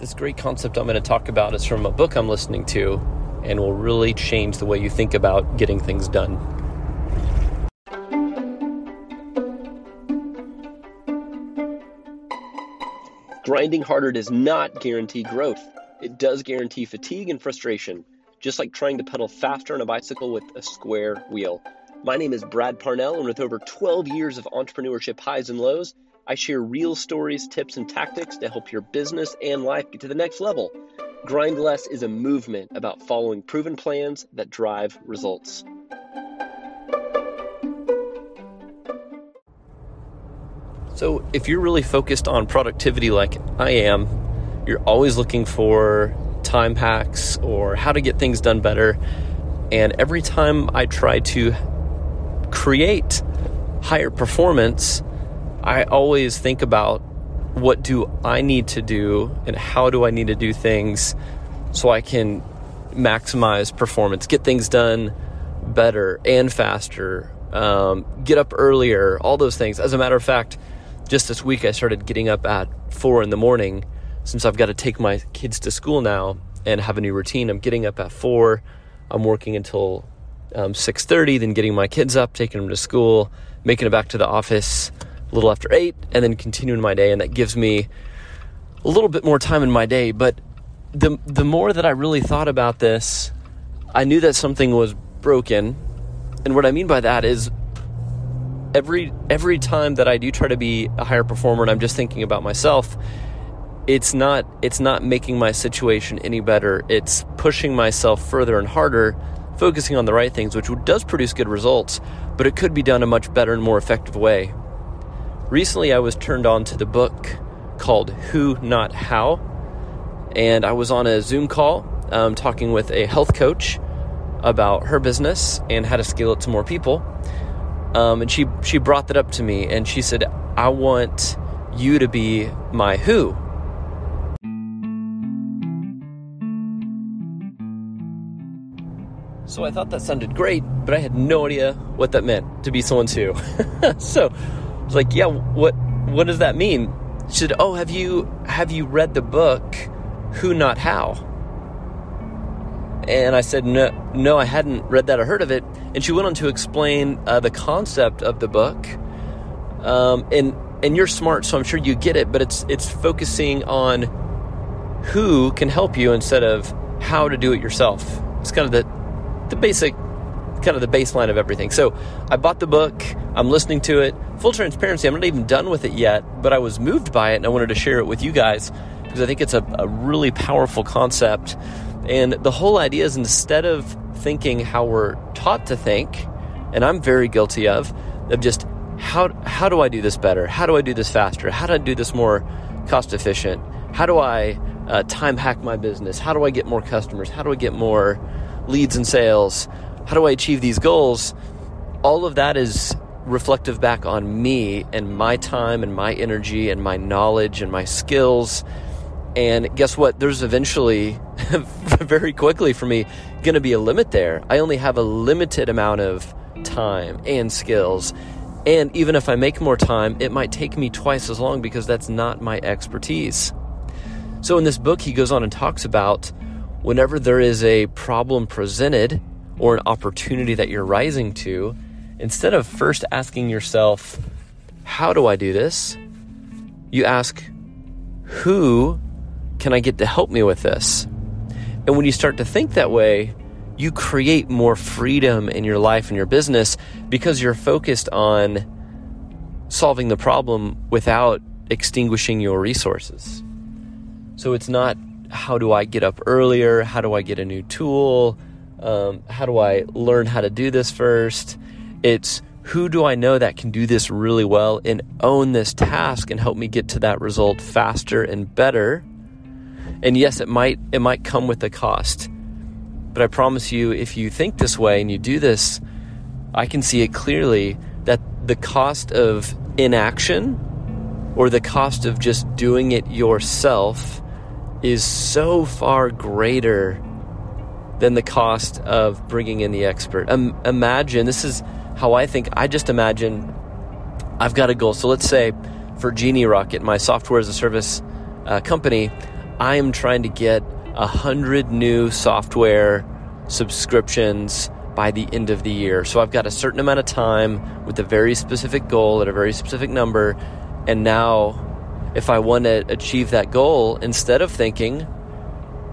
this great concept I'm going to talk about is from a book I'm listening to and will really change the way you think about getting things done. Grinding harder does not guarantee growth. It does guarantee fatigue and frustration, just like trying to pedal faster on a bicycle with a square wheel. My name is Brad Parnell, and with over 12 years of entrepreneurship highs and lows, I share real stories, tips, and tactics to help your business and life get to the next level. Grind Less is a movement about following proven plans that drive results. So, if you're really focused on productivity like I am, you're always looking for time hacks or how to get things done better. And every time I try to create higher performance, I always think about what do I need to do and how do I need to do things so I can maximize performance, get things done better and faster, um, get up earlier, all those things. As a matter of fact, just this week I started getting up at four in the morning since I've got to take my kids to school now and have a new routine. I'm getting up at four. I'm working until um, 6.30 then getting my kids up taking them to school making it back to the office a little after 8 and then continuing my day and that gives me a little bit more time in my day. But the the more that I really thought about this I knew that something was broken. And what I mean by that is every every time that I do try to be a higher performer and I'm just thinking about myself it's not it's not making my situation any better. It's pushing myself further and harder focusing on the right things, which does produce good results, but it could be done a much better and more effective way. Recently, I was turned on to the book called Who Not How, and I was on a Zoom call um, talking with a health coach about her business and how to scale it to more people. Um, and she she brought that up to me, and she said, "I want you to be my who." So I thought that sounded great, but I had no idea what that meant to be someone's who. so like, yeah, what what does that mean? She said, Oh, have you have you read the book Who Not How? And I said, No, no, I hadn't read that or heard of it. And she went on to explain uh, the concept of the book. Um, and and you're smart, so I'm sure you get it. But it's it's focusing on who can help you instead of how to do it yourself. It's kind of the the basic kind of the baseline of everything. So I bought the book, I'm listening to it. Full transparency, I'm not even done with it yet, but I was moved by it and I wanted to share it with you guys because I think it's a, a really powerful concept. And the whole idea is instead of thinking how we're taught to think, and I'm very guilty of, of just how, how do I do this better? How do I do this faster? How do I do this more cost efficient? How do I uh, time hack my business? How do I get more customers? How do I get more leads and sales? How do I achieve these goals? All of that is reflective back on me and my time and my energy and my knowledge and my skills. And guess what? There's eventually, very quickly for me, going to be a limit there. I only have a limited amount of time and skills. And even if I make more time, it might take me twice as long because that's not my expertise. So in this book, he goes on and talks about whenever there is a problem presented or an opportunity that you're rising to, instead of first asking yourself, How do I do this? you ask, Who can I get to help me with this? And when you start to think that way, you create more freedom in your life and your business because you're focused on solving the problem without extinguishing your resources. So it's not how do I get up earlier? How do I get a new tool? Um, how do I learn how to do this first? It's who do I know that can do this really well and own this task and help me get to that result faster and better? And yes, it might it might come with a cost. But I promise you if you think this way and you do this, I can see it clearly that the cost of inaction or the cost of just doing it yourself is so far greater than the cost of bringing in the expert. Um, imagine, this is how I think, I just imagine I've got a goal. So let's say for Genie Rocket, my software as a service uh, company, I am trying to get a hundred new software subscriptions by the end of the year. So I've got a certain amount of time with a very specific goal at a very specific number. And now, if I want to achieve that goal, instead of thinking,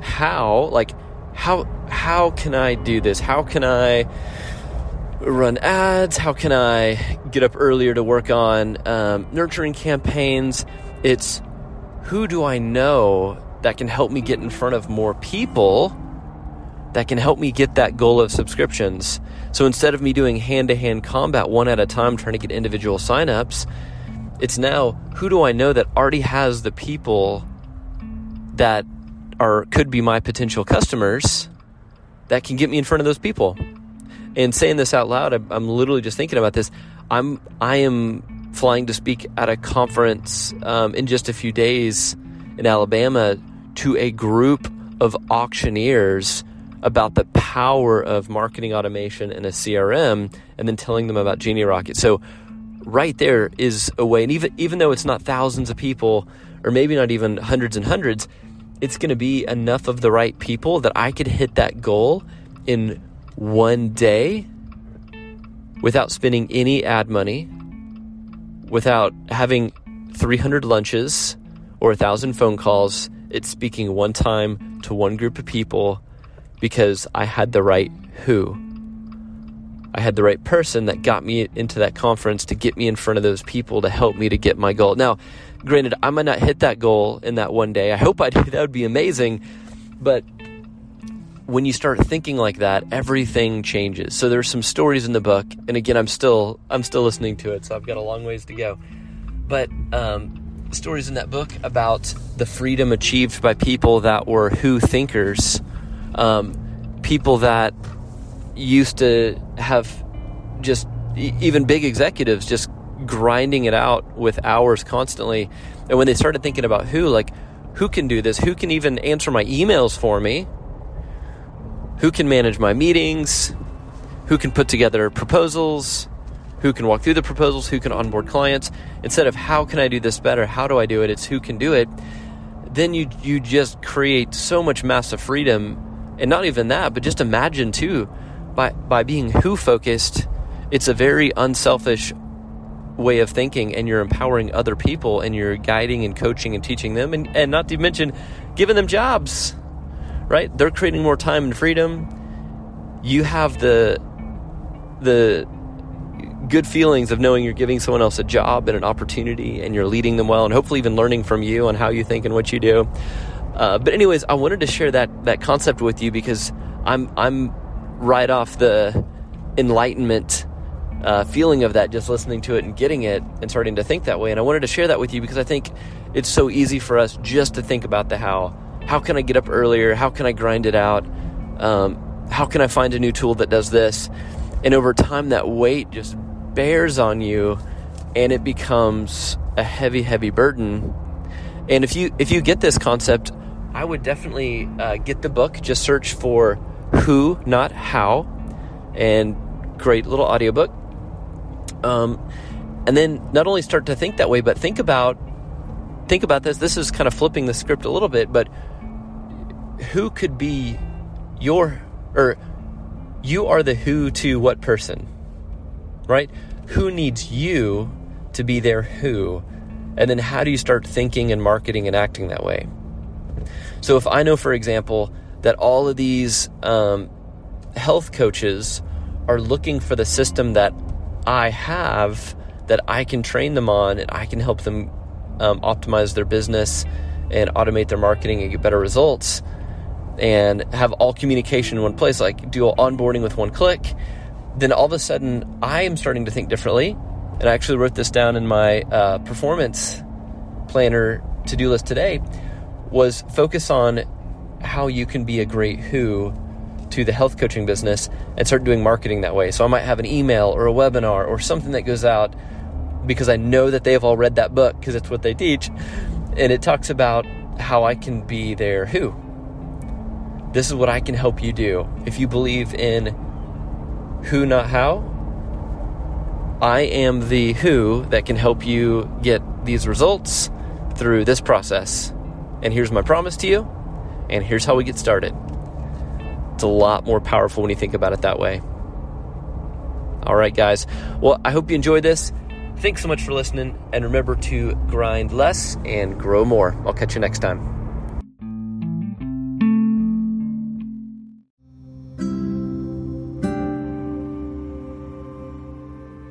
how, like, how, how can I do this? How can I run ads? How can I get up earlier to work on um, nurturing campaigns? It's who do I know that can help me get in front of more people that can help me get that goal of subscriptions. So instead of me doing hand to hand combat one at a time trying to get individual signups, it's now who do I know that already has the people that are could be my potential customers that can get me in front of those people. And saying this out loud, I'm literally just thinking about this. I'm I am flying to speak at a conference um, in just a few days in Alabama to a group of auctioneers about the power of marketing automation and a CRM and then telling them about Genie Rocket. So right there is a way and even even though it's not thousands of people or maybe not even hundreds and hundreds, it's going to be enough of the right people that I could hit that goal in one day without spending any ad money, without having 300 lunches or a thousand phone calls. It's speaking one time to one group of people because I had the right who. I had the right person that got me into that conference to get me in front of those people to help me to get my goal. Now, granted, I might not hit that goal in that one day. I hope I do. That would be amazing. But when you start thinking like that, everything changes. So there's some stories in the book, and again, I'm still I'm still listening to it, so I've got a long ways to go. But um, stories in that book about the freedom achieved by people that were who thinkers um, people that used to have just even big executives just grinding it out with hours constantly. And when they started thinking about who, like, who can do this? Who can even answer my emails for me? Who can manage my meetings? Who can put together proposals? Who can walk through the proposals? Who can onboard clients? Instead of how can I do this better? How do I do it? It's who can do it. Then you you just create so much massive freedom and not even that, but just imagine too, by, by being who focused, it's a very unselfish way of thinking and you're empowering other people and you're guiding and coaching and teaching them and, and not to mention giving them jobs right? They're creating more time and freedom. You have the the good feelings of knowing you're giving someone else a job and an opportunity and you're leading them well and hopefully even learning from you on how you think and what you do. Uh, but anyways, I wanted to share that that concept with you because I'm I'm right off the enlightenment uh, feeling of that just listening to it and getting it and starting to think that way. And I wanted to share that with you because I think it's so easy for us just to think about the how. How can I get up earlier? How can I grind it out? Um, how can I find a new tool that does this? And over time, that weight just bears on you, and it becomes a heavy, heavy burden. And if you if you get this concept, I would definitely uh, get the book. Just search for Who, Not How, and great little audiobook. Um, and then not only start to think that way, but think about think about this. This is kind of flipping the script a little bit, but who could be your or you are the who to what person, right? Who needs you to be their who? And then how do you start thinking and marketing and acting that way? So if I know, for example, that all of these um, health coaches are looking for the system that I have that I can train them on and I can help them um, optimize their business and automate their marketing and get better results and have all communication in one place, like do onboarding with one click, then all of a sudden I am starting to think differently. And I actually wrote this down in my uh, performance planner to do list today was focus on how you can be a great who to the health coaching business and start doing marketing that way. So I might have an email or a webinar or something that goes out because I know that they've all read that book because it's what they teach. And it talks about how I can be their who. This is what I can help you do. If you believe in who, not how, I am the who that can help you get these results through this process And here's my promise to you, and here's how we get started. It's a lot more powerful when you think about it that way. All right, guys. Well, I hope you enjoyed this. Thanks so much for listening, and remember to grind less and grow more. I'll catch you next time.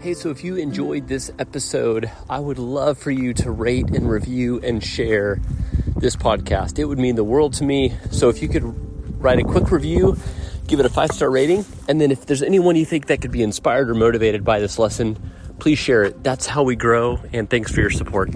Hey, so if you enjoyed this episode, I would love for you to rate and review and share this podcast. It would mean the world to me. So if you could write a quick review, give it a five star rating, and then if there's anyone you think that could be inspired or motivated by this lesson, please share it. That's how we grow, and thanks for your support.